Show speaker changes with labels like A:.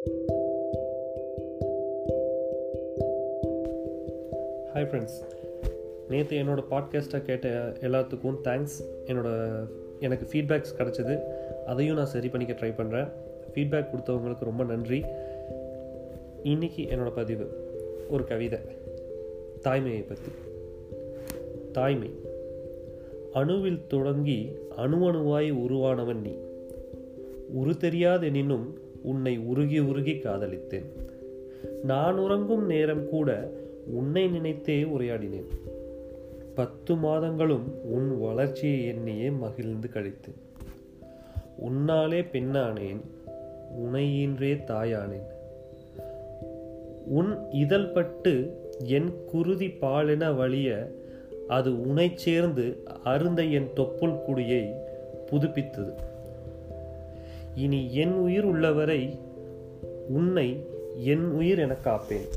A: Hi friends நேற்று என்னோடய பாட்காஸ்ட்டை கேட்ட எல்லாத்துக்கும் தேங்க்ஸ் என்னோட எனக்கு ஃபீட்பேக்ஸ் கிடச்சிது. அதையும் நான் சரி பண்ணிக்க ட்ரை பண்ணுறேன் ஃபீட்பேக் கொடுத்தவங்களுக்கு ரொம்ப நன்றி. இன்னைக்கு என்னோடய பதிவு ஒரு கவிதை. தாய்மையை பற்றி தாய்மை. அணுவில் தொடங்கி அணுவணுவாய் உருவானவன் நீ. உரு தெரியாதெனினும் உன்னை உருகி உருகி காதலித்தேன். நான் உறங்கும் நேரம் கூட உன்னை நினைத்தே உரையாடினேன். பத்து மாதங்களும் உன் வளர்ச்சியை எண்ணியே மகிழ்ந்து கழித்தேன். உன்னாலே பெண்ணானேன் உனையின்றே தாயானேன். உன் இதழ் பட்டு என் குருதி பாலென வழிய அது உனை சேர்ந்து அருந்த என் தொப்புள் குடியை புதுப்பித்தது. இனி என் உயிர் உள்ளவரை உன்னை என் உயிர் என காப்பேன்.